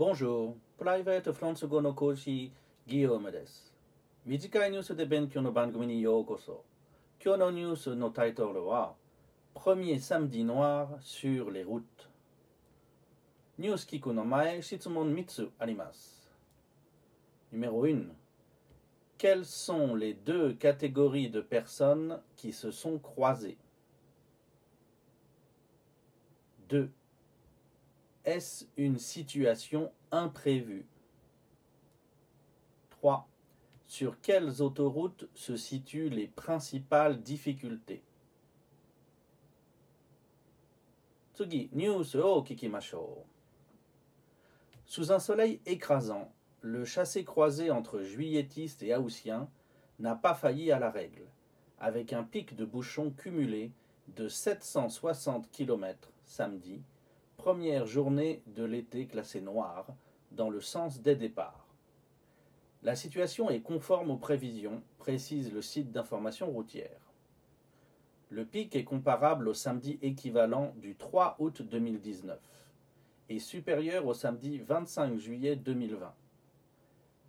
Bonjour, Private フランス語の講師、ギヨームです。短いニュースで勉強の番組にようこそ。今日のニュースのタイトルは、Premier samedi noir sur les routes。ニュース聞くの前、質問3つあります。Numéro 1. Quelles sont les deux catégories de personnes qui se sont croisées 2. Est-ce une situation imprévue 3. Sur quelles autoroutes se situent les principales difficultés 次、ニュースを聞きましょう。Sous un soleil écrasant, le chassé-croisé entre juilletistes et haussiens n'a pas failli à la règle, avec un pic de bouchons cumulé de 760 km samedi, première journée de l'été classée noire, dans le sens des départs. La situation est conforme aux prévisions, précise le site d'information routière. Le pic est comparable au samedi équivalent du 3 août 2019 et supérieur au samedi 25 juillet 2020.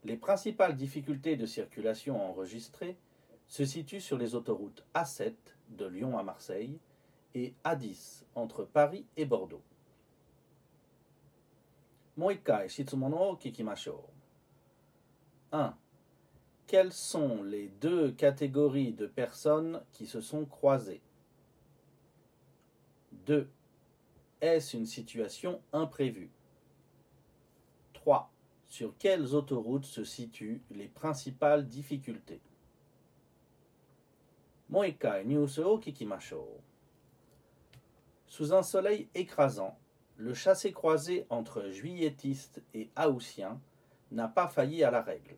Les principales difficultés de circulation enregistrées se situent sur les autoroutes A7 de Lyon à Marseille et A10 entre Paris et Bordeaux. もう一回質問を聞きましょう。1. Quelles sont les deux catégories de personnes qui se sont croisées 2. Est-ce une situation imprévue 3. Sur quelles autoroutes se situent les principales difficultés もう一回ニュースを聞きましょう。Sous un soleil écrasant, le chassé-croisé entre juilletistes et haussiens n'a pas failli à la règle,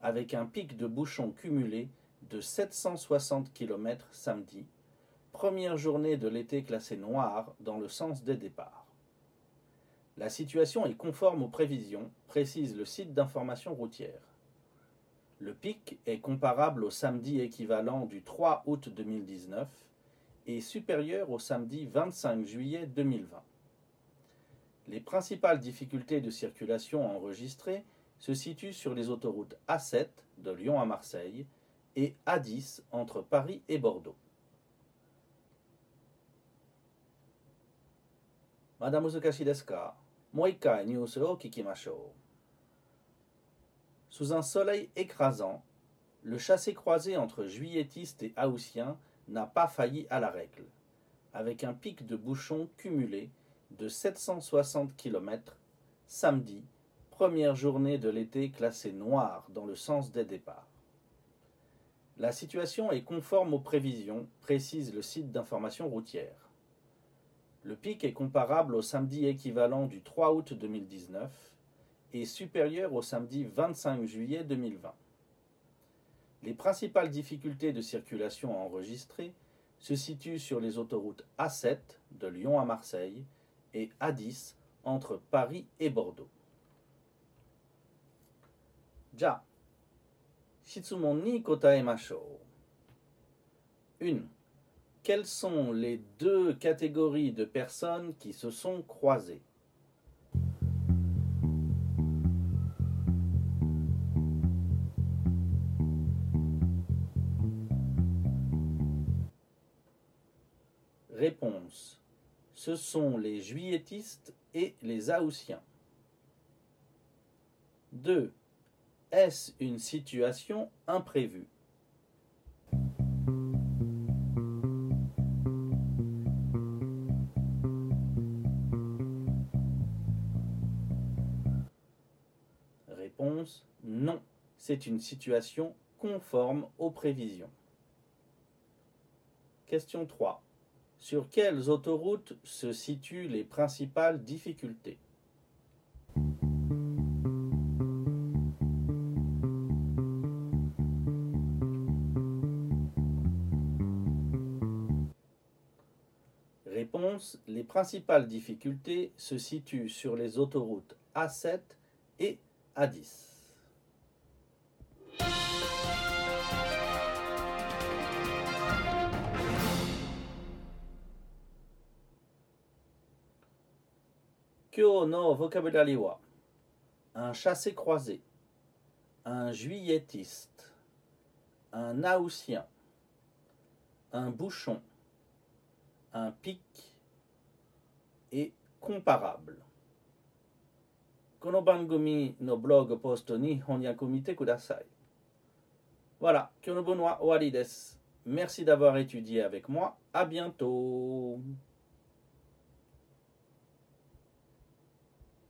avec un pic de bouchons cumulé de 760 km samedi, première journée de l'été classée noire dans le sens des départs. La situation est conforme aux prévisions, précise le site d'information routière. Le pic est comparable au samedi équivalent du 3 août 2019 et supérieur au samedi 25 juillet 2020. Les principales difficultés de circulation enregistrées se situent sur les autoroutes A7 de Lyon à Marseille et A10 entre Paris et Bordeaux. Madame Sous un soleil écrasant, le chassé-croisé entre juilletistes et haussiens n'a pas failli à la règle, avec un pic de bouchons cumulé de 760 km samedi, première journée de l'été classée noire dans le sens des départs. La situation est conforme aux prévisions, précise le site d'information routière. Le pic est comparable au samedi équivalent du 3 août 2019 et supérieur au samedi 25 juillet 2020. Les principales difficultés de circulation enregistrées se situent sur les autoroutes A7 de Lyon à Marseille et Addis entre Paris et Bordeaux. Ja. Shitsumon ni kotaemashou. 1. Quelles sont les deux catégories de personnes qui se sont croisées? Réponse ce sont les juilletistes et les haussiens. 2. Est-ce une situation imprévue? 'Réponse. Non. C'est une situation conforme aux prévisions. Question 3. Sur quelles autoroutes se situent les principales difficultés? 'Réponse. Les principales difficultés se situent sur les autoroutes A7 et A10. 今日のボキャブラリーは un chassé-croisé, un juillettiste, un haussien, un bouchon, un pic et comparable. この番組のブログポストに翻訳を見てください。Voilà, 今日の分は終わりです。Merci d'avoir étudié avec moi. À bientôt.